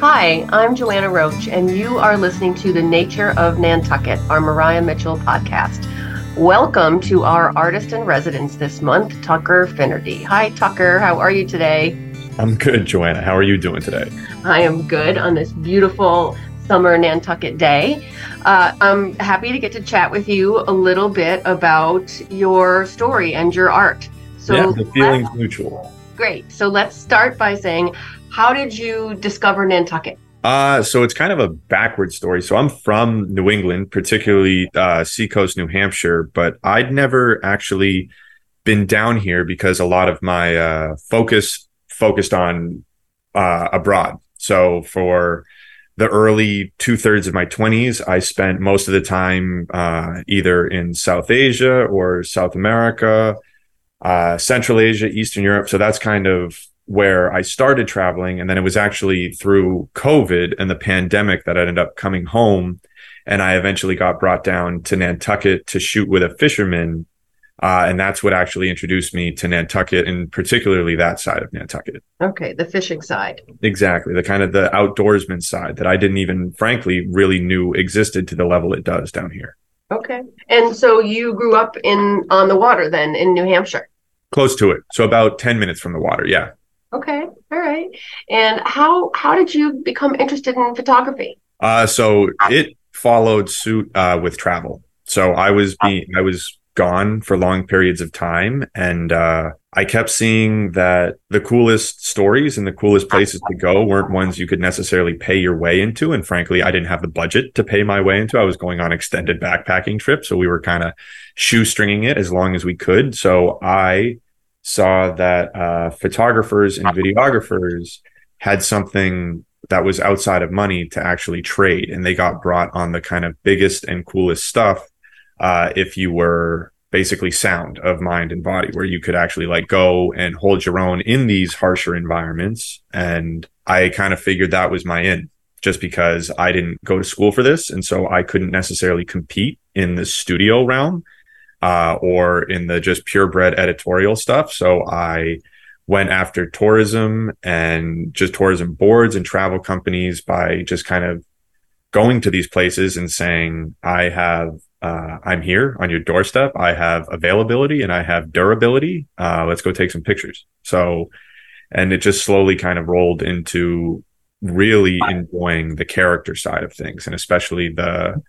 Hi, I'm Joanna Roche, and you are listening to The Nature of Nantucket, our Maria Mitchell podcast. Welcome to our artist in residence this month, Tucker Finerty. Hi, Tucker. How are you today? I'm good, Joanna. How are you doing today? I am good on this beautiful summer Nantucket day. Uh, I'm happy to get to chat with you a little bit about your story and your art. So yeah, the feeling's mutual. Great. So let's start by saying, how did you discover Nantucket? Uh, so it's kind of a backward story. So I'm from New England, particularly uh, Seacoast, New Hampshire, but I'd never actually been down here because a lot of my uh, focus focused on uh, abroad. So for the early two thirds of my 20s, I spent most of the time uh, either in South Asia or South America, uh, Central Asia, Eastern Europe. So that's kind of where I started traveling. And then it was actually through COVID and the pandemic that I ended up coming home. And I eventually got brought down to Nantucket to shoot with a fisherman. Uh, and that's what actually introduced me to Nantucket and particularly that side of Nantucket. Okay, the fishing side. Exactly. The kind of the outdoorsman side that I didn't even frankly really knew existed to the level it does down here. Okay. And so you grew up in on the water then in New Hampshire? Close to it. So about 10 minutes from the water. Yeah. Okay, all right. And how how did you become interested in photography? Uh, so it followed suit uh, with travel. So I was being I was gone for long periods of time, and uh, I kept seeing that the coolest stories and the coolest places to go weren't ones you could necessarily pay your way into. And frankly, I didn't have the budget to pay my way into. I was going on extended backpacking trips, so we were kind of shoestringing it as long as we could. So I saw that uh, photographers and videographers had something that was outside of money to actually trade, and they got brought on the kind of biggest and coolest stuff. Uh, if you were basically sound of mind and body, where you could actually like go and hold your own in these harsher environments. And I kind of figured that was my in just because I didn't go to school for this. And so I couldn't necessarily compete in the studio realm uh, or in the just purebred editorial stuff. So I went after tourism and just tourism boards and travel companies by just kind of going to these places and saying, I have, uh, I'm here on your doorstep. I have availability and I have durability. Uh, let's go take some pictures. So, and it just slowly kind of rolled into really enjoying the character side of things and especially the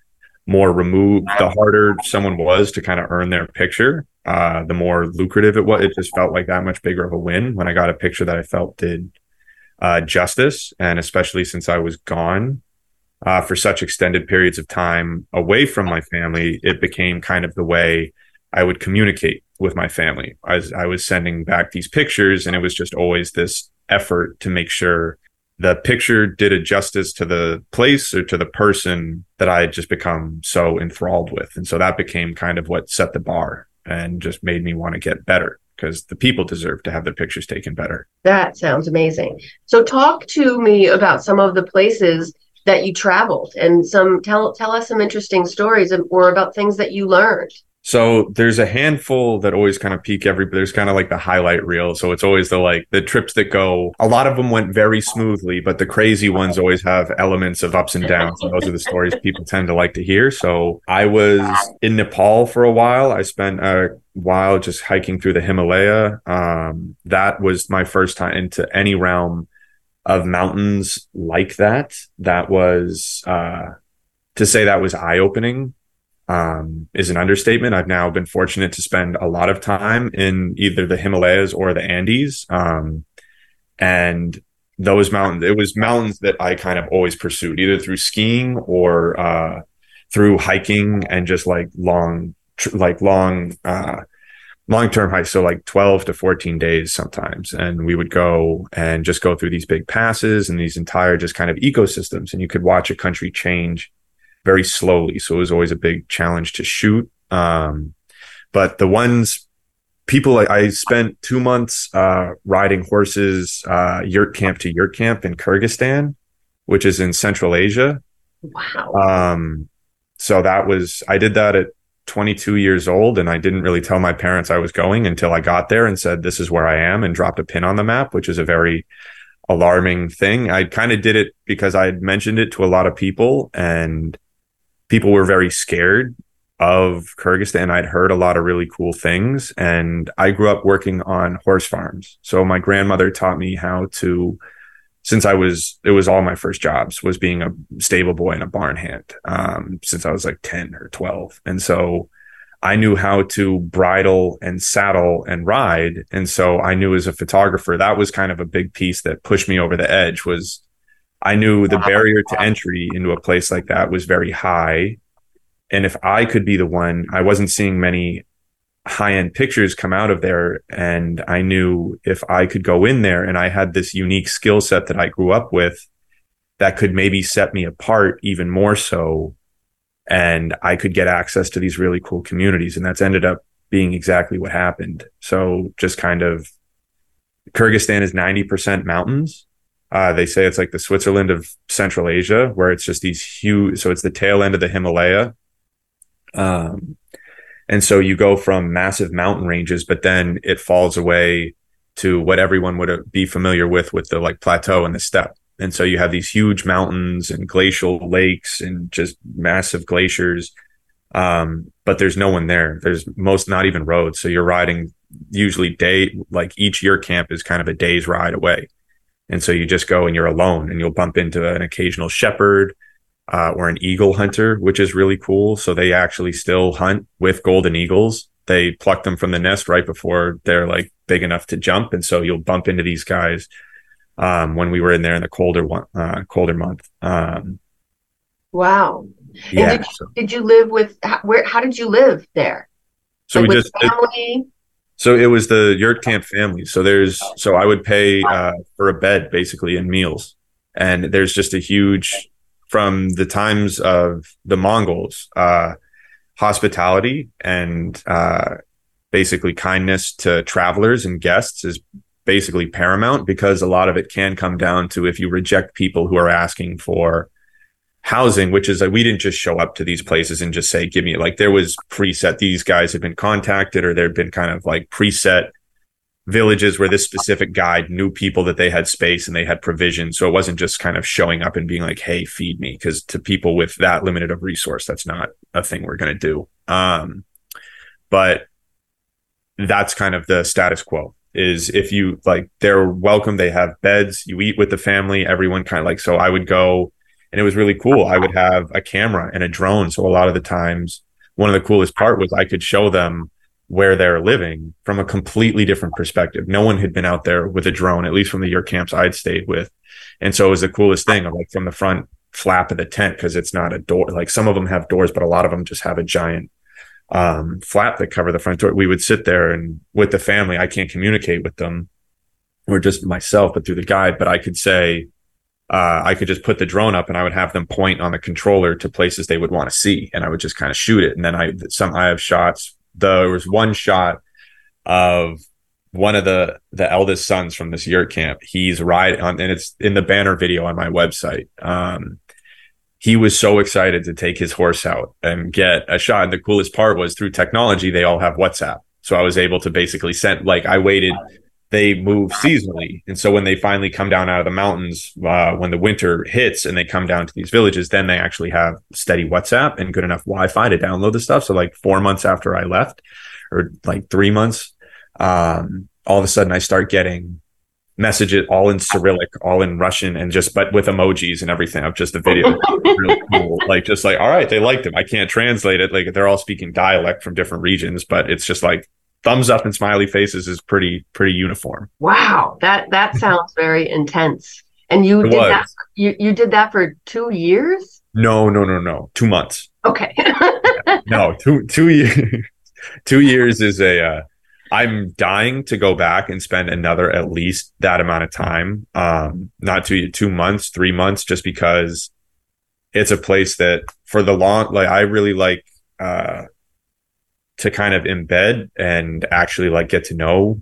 more removed, the harder someone was to kind of earn their picture, uh, the more lucrative it was. It just felt like that much bigger of a win when I got a picture that I felt did uh, justice. And especially since I was gone uh, for such extended periods of time away from my family, it became kind of the way I would communicate with my family. As I was sending back these pictures, and it was just always this effort to make sure the picture did a justice to the place or to the person that I had just become so enthralled with. And so that became kind of what set the bar and just made me want to get better because the people deserve to have their pictures taken better. That sounds amazing. So talk to me about some of the places that you traveled and some tell tell us some interesting stories or about things that you learned. So there's a handful that always kind of peak every, there's kind of like the highlight reel. So it's always the like the trips that go, a lot of them went very smoothly, but the crazy ones always have elements of ups and downs. And those are the stories people tend to like to hear. So I was in Nepal for a while. I spent a while just hiking through the Himalaya. Um, that was my first time into any realm of mountains like that. That was, uh, to say that was eye opening um, is an understatement. I've now been fortunate to spend a lot of time in either the Himalayas or the Andes. Um, and those mountains, it was mountains that I kind of always pursued, either through skiing or uh, through hiking and just like long, tr- like long, uh, long term hikes. So like 12 to 14 days sometimes. And we would go and just go through these big passes and these entire just kind of ecosystems. And you could watch a country change very slowly. So it was always a big challenge to shoot. Um, but the ones people I, I spent two months uh, riding horses uh, yurt camp to yurt camp in Kyrgyzstan, which is in Central Asia. Wow. Um, so that was I did that at 22 years old, and I didn't really tell my parents I was going until I got there and said, "This is where I am," and dropped a pin on the map, which is a very alarming thing. I kind of did it because I had mentioned it to a lot of people and people were very scared of Kyrgyzstan. I'd heard a lot of really cool things and I grew up working on horse farms. So my grandmother taught me how to since I was, it was all my first jobs was being a stable boy and a barn hand, um, since I was like 10 or 12. And so I knew how to bridle and saddle and ride. And so I knew as a photographer, that was kind of a big piece that pushed me over the edge was I knew the barrier to entry into a place like that was very high. And if I could be the one, I wasn't seeing many high end pictures come out of there. And I knew if I could go in there and I had this unique skill set that I grew up with that could maybe set me apart even more so. And I could get access to these really cool communities. And that's ended up being exactly what happened. So just kind of Kyrgyzstan is 90% mountains. Uh, they say it's like the Switzerland of Central Asia, where it's just these huge. So it's the tail end of the Himalaya. Um, and so you go from massive mountain ranges, but then it falls away to what everyone would be familiar with, with the like plateau and the steppe. And so you have these huge mountains and glacial lakes and just massive glaciers. Um, but there's no one there. There's most not even roads. So you're riding usually day, like each yurt camp is kind of a day's ride away. And so you just go and you're alone and you'll bump into an occasional shepherd uh, or an eagle hunter, which is really cool. So they actually still hunt with golden eagles. They pluck them from the nest right before they're like big enough to jump, and so you'll bump into these guys. Um, when we were in there in the colder one, uh, colder month. Um, wow. Yeah. Did, so. did, you live with where? How did you live there? So like we just family. It, so it was the yurt camp family. So there's so I would pay uh, for a bed basically and meals, and there's just a huge from the times of the Mongols, uh, hospitality and uh, basically kindness to travelers and guests is basically paramount because a lot of it can come down to if you reject people who are asking for housing, which is like we didn't just show up to these places and just say, give me like there was preset, these guys had been contacted or there'd been kind of like preset villages where this specific guide knew people that they had space and they had provision. So it wasn't just kind of showing up and being like, Hey, feed me. Cause to people with that limited of resource, that's not a thing we're going to do. Um, but that's kind of the status quo is if you like, they're welcome. They have beds, you eat with the family, everyone kind of like, so I would go and it was really cool. I would have a camera and a drone. So a lot of the times, one of the coolest part was I could show them where they're living from a completely different perspective. No one had been out there with a drone, at least from the yurt camps I'd stayed with. And so it was the coolest thing of like from the front flap of the tent, because it's not a door. Like some of them have doors, but a lot of them just have a giant um, flap that cover the front door. We would sit there and with the family, I can't communicate with them or just myself, but through the guide. But I could say, uh, I could just put the drone up and I would have them point on the controller to places they would want to see, and I would just kind of shoot it. And then I some I have shots there was one shot of one of the the eldest sons from this yurt camp. He's riding on, and it's in the banner video on my website. Um, he was so excited to take his horse out and get a shot. And the coolest part was through technology, they all have WhatsApp. So I was able to basically send, like, I waited, they move seasonally. And so when they finally come down out of the mountains, uh, when the winter hits and they come down to these villages, then they actually have steady WhatsApp and good enough Wi Fi to download the stuff. So, like, four months after I left, or like three months, um, all of a sudden I start getting messages all in Cyrillic, all in Russian, and just but with emojis and everything of just the video. really cool. Like just like, all right, they liked him. I can't translate it. Like they're all speaking dialect from different regions, but it's just like thumbs up and smiley faces is pretty pretty uniform. Wow, that that sounds very intense. And you it did was. that you, you did that for two years? No, no, no, no. Two months. Okay. no, two two years two years is a uh, I'm dying to go back and spend another at least that amount of time. Um, not two two months, three months, just because it's a place that for the long like I really like uh to kind of embed and actually like get to know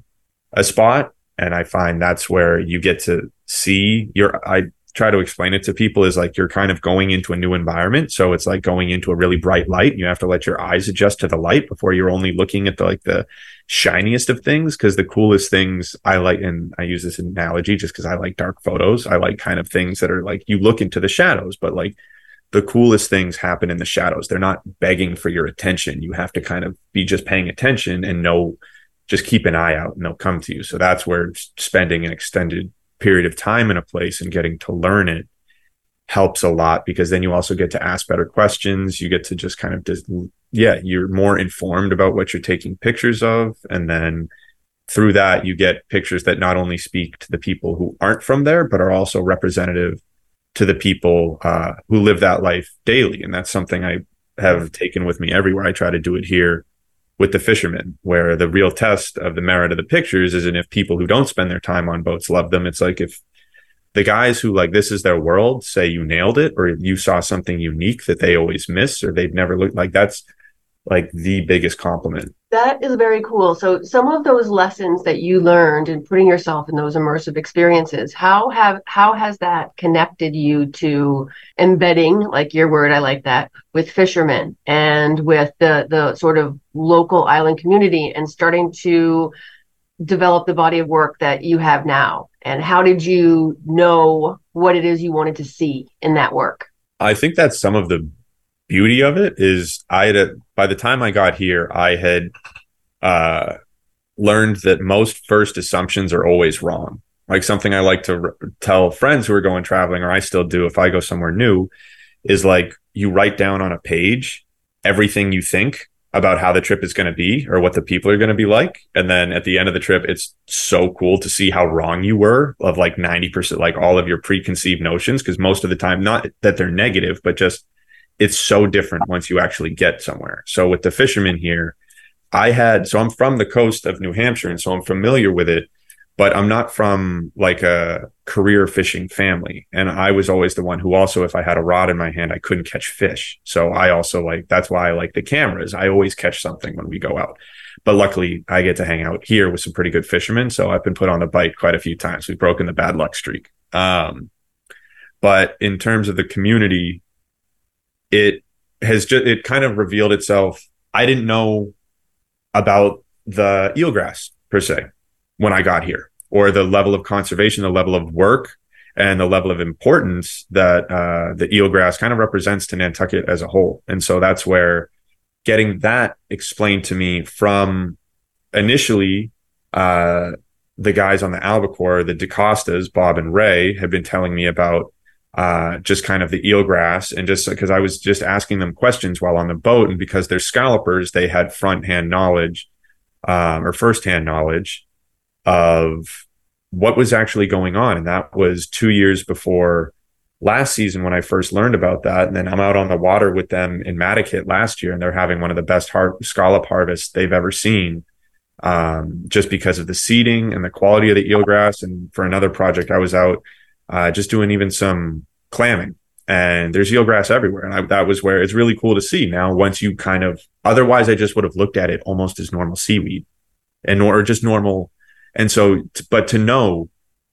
a spot. And I find that's where you get to see your I try to explain it to people is like you're kind of going into a new environment. So it's like going into a really bright light. And you have to let your eyes adjust to the light before you're only looking at the like the shiniest of things. Cause the coolest things I like, and I use this analogy just because I like dark photos. I like kind of things that are like you look into the shadows, but like the coolest things happen in the shadows. They're not begging for your attention. You have to kind of be just paying attention and know, just keep an eye out and they'll come to you. So that's where spending an extended period of time in a place and getting to learn it helps a lot because then you also get to ask better questions. You get to just kind of just, yeah, you're more informed about what you're taking pictures of. And then through that, you get pictures that not only speak to the people who aren't from there, but are also representative to the people uh, who live that life daily. And that's something I have taken with me everywhere. I try to do it here with the fishermen, where the real test of the merit of the pictures isn't if people who don't spend their time on boats love them. It's like if the guys who like this is their world say you nailed it or you saw something unique that they always miss or they've never looked like that's like the biggest compliment. That is very cool. So some of those lessons that you learned in putting yourself in those immersive experiences, how have how has that connected you to embedding, like your word, I like that, with fishermen and with the the sort of local island community and starting to develop the body of work that you have now? And how did you know what it is you wanted to see in that work? I think that's some of the beauty of it is I had a, by the time I got here, I had uh, learned that most first assumptions are always wrong. Like something I like to r- tell friends who are going traveling, or I still do if I go somewhere new, is like you write down on a page everything you think about how the trip is going to be or what the people are going to be like. And then at the end of the trip, it's so cool to see how wrong you were of like 90%, like all of your preconceived notions. Cause most of the time, not that they're negative, but just it's so different once you actually get somewhere. So with the fishermen here, I had, so I'm from the coast of New Hampshire. And so I'm familiar with it, but I'm not from like a career fishing family. And I was always the one who also, if I had a rod in my hand, I couldn't catch fish. So I also like, that's why I like the cameras. I always catch something when we go out. But luckily, I get to hang out here with some pretty good fishermen. So I've been put on the bite quite a few times. We've broken the bad luck streak. Um, but in terms of the community, it has just it kind of revealed itself. I didn't know about the eelgrass per se when I got here, or the level of conservation, the level of work, and the level of importance that uh, the eelgrass kind of represents to Nantucket as a whole. And so that's where getting that explained to me from initially uh, the guys on the albacore, the DaCostas, Bob and Ray, have been telling me about uh, just kind of the eelgrass and just because I was just asking them questions while on the boat. And because they're scallopers, they had front hand knowledge um, or first hand knowledge of what was actually going on. And that was two years before last season when I first learned about that. And then I'm out on the water with them in Madaket last year, and they're having one of the best har- scallop harvests they've ever seen. Um, just because of the seeding and the quality of the eelgrass. And for another project, I was out uh, just doing even some clamming and there's eelgrass everywhere. And I, that was where it's really cool to see now once you kind of, otherwise I just would have looked at it almost as normal seaweed and or just normal. And so, but to know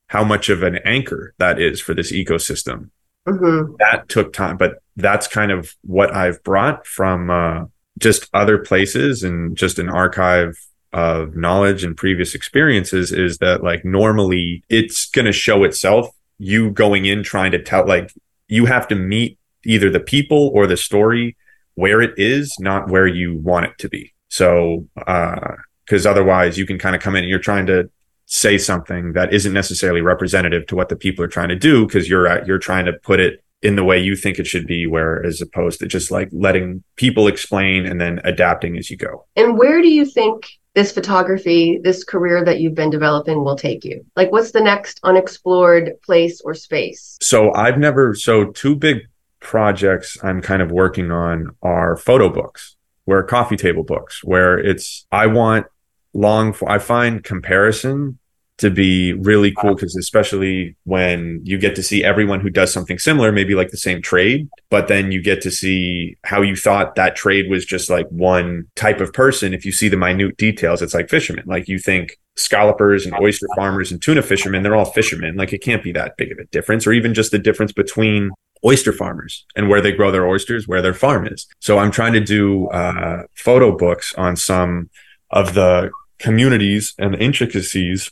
how much of an anchor that is for this ecosystem, mm-hmm. that took time, but that's kind of what I've brought from, uh, just other places and just an archive of knowledge and previous experiences is that like normally it's going to show itself you going in trying to tell like you have to meet either the people or the story where it is, not where you want it to be. So, uh because uh, otherwise you can kind of come in and you're trying to say something that isn't necessarily representative to what the people are trying to do because you're at, you're trying to put it in the way you think it should be where as opposed to just like letting people explain and then adapting as you go and where do you think this photography, this career that you've been developing will take you? Like, what's the next unexplored place or space? So, I've never, so two big projects I'm kind of working on are photo books, where coffee table books, where it's, I want long, I find comparison to be really cool because especially when you get to see everyone who does something similar, maybe like the same trade, but then you get to see how you thought that trade was just like one type of person. If you see the minute details, it's like fishermen. Like you think scallopers and oyster farmers and tuna fishermen, they're all fishermen. Like it can't be that big of a difference, or even just the difference between oyster farmers and where they grow their oysters, where their farm is. So I'm trying to do uh, photo books on some of the communities and intricacies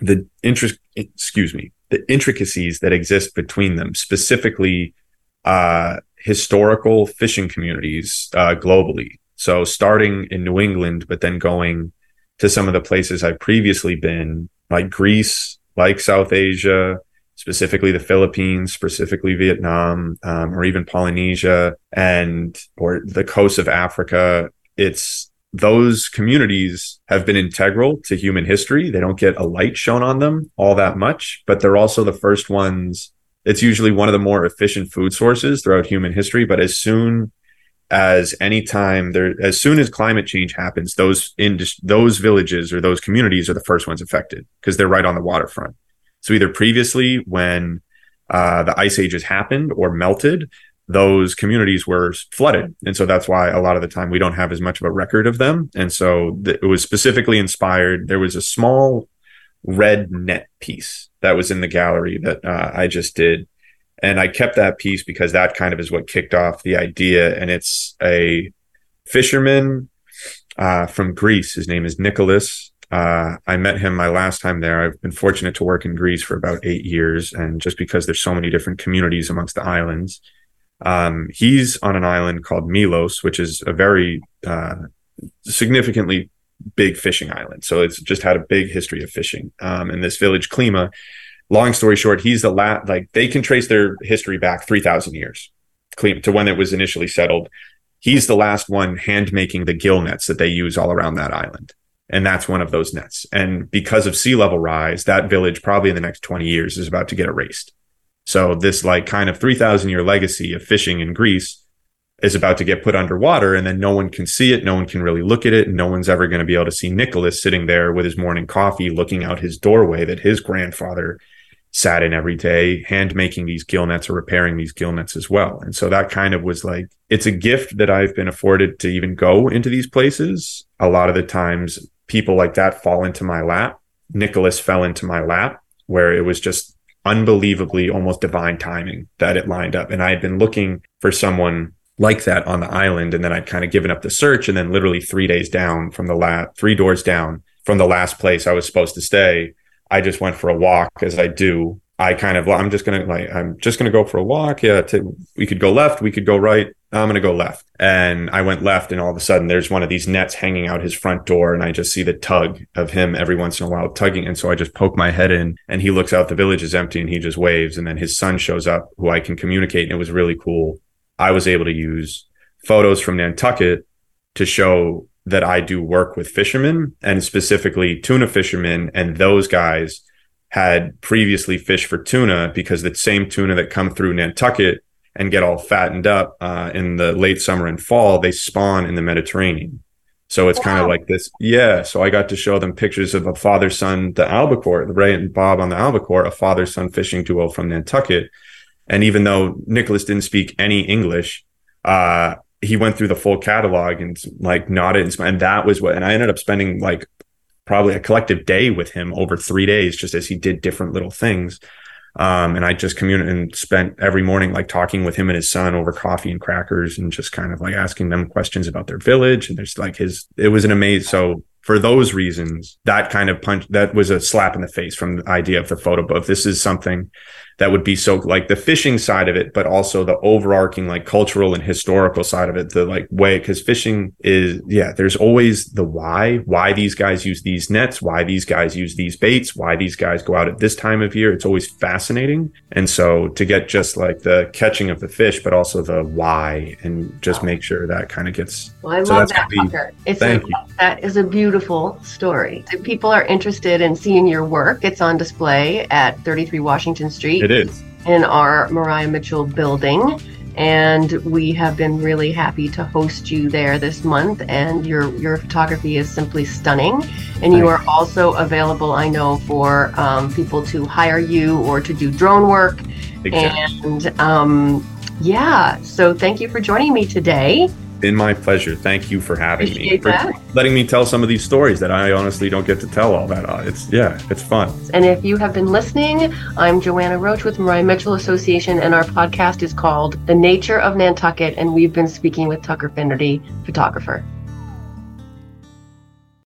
the interest excuse me the intricacies that exist between them specifically uh, historical fishing communities uh, globally. So starting in new england but then going to some of the places i've previously been like greece like south asia specifically the philippines specifically vietnam um, or even polynesia and or the coast of africa. It's those communities have been integral to human history. They don't get a light shown on them all that much, but they're also the first ones. It's usually one of the more efficient food sources throughout human history. But as soon as any time there, as soon as climate change happens, those in those villages or those communities are the first ones affected because they're right on the waterfront. So either previously when uh, the ice ages happened or melted, those communities were flooded. And so that's why a lot of the time we don't have as much of a record of them. And so th- it was specifically inspired. There was a small red net piece that was in the gallery that uh, I just did. And I kept that piece because that kind of is what kicked off the idea. And it's a fisherman uh, from Greece. His name is Nicholas. Uh, I met him my last time there. I've been fortunate to work in Greece for about eight years. And just because there's so many different communities amongst the islands, um, he's on an island called Milos, which is a very uh, significantly big fishing island. So it's just had a big history of fishing. Um, and this village, Klima, long story short, he's the last, like they can trace their history back 3,000 years Klima, to when it was initially settled. He's the last one hand making the gill nets that they use all around that island. And that's one of those nets. And because of sea level rise, that village probably in the next 20 years is about to get erased. So this like kind of 3000 year legacy of fishing in Greece is about to get put underwater and then no one can see it. No one can really look at it. And no one's ever going to be able to see Nicholas sitting there with his morning coffee, looking out his doorway that his grandfather sat in every day, hand making these gill nets or repairing these gill nets as well. And so that kind of was like, it's a gift that I've been afforded to even go into these places. A lot of the times people like that fall into my lap. Nicholas fell into my lap where it was just unbelievably almost divine timing that it lined up. And I had been looking for someone like that on the island. And then I'd kind of given up the search. And then literally three days down from the last, three doors down from the last place I was supposed to stay, I just went for a walk as I do. I kind of, I'm just going to like, I'm just going to go for a walk. Yeah. To, we could go left. We could go right. I'm going to go left. And I went left and all of a sudden there's one of these nets hanging out his front door. And I just see the tug of him every once in a while tugging. And so I just poke my head in and he looks out. The village is empty and he just waves. And then his son shows up who I can communicate. And it was really cool. I was able to use photos from Nantucket to show that I do work with fishermen and specifically tuna fishermen. And those guys had previously fished for tuna because the same tuna that come through Nantucket and get all fattened up uh, in the late summer and fall, they spawn in the Mediterranean. So it's wow. kind of like this. Yeah. So I got to show them pictures of a father son, the albacore, the Ray and Bob on the albacore, a father son fishing duo from Nantucket. And even though Nicholas didn't speak any English, uh, he went through the full catalog and like nodded and, and that was what, and I ended up spending like probably a collective day with him over three days, just as he did different little things. Um, and I just communicated and spent every morning like talking with him and his son over coffee and crackers and just kind of like asking them questions about their village. And there's like his, it was an amazing. So for those reasons, that kind of punch, that was a slap in the face from the idea of the photo book. This is something that would be so like the fishing side of it, but also the overarching like cultural and historical side of it, the like way, cause fishing is, yeah, there's always the why, why these guys use these nets, why these guys use these baits, why these guys go out at this time of year. It's always fascinating. And so to get just like the catching of the fish, but also the why and just make sure that kind of gets. Well, I so love that, be, It's thank a, you. That is a beautiful story. If people are interested in seeing your work, it's on display at 33 Washington Street. It is. In our Maria Mitchell building. and we have been really happy to host you there this month. And your your photography is simply stunning, and you are also available, I know, for um, people to hire you or to do drone work. Exactly. And um, yeah, so thank you for joining me today. Been my pleasure. Thank you for having Appreciate me, for that. letting me tell some of these stories that I honestly don't get to tell all that. Uh, it's yeah, it's fun. And if you have been listening, I'm Joanna Roche with Maria Mitchell Association, and our podcast is called The Nature of Nantucket, and we've been speaking with Tucker Finerty, photographer.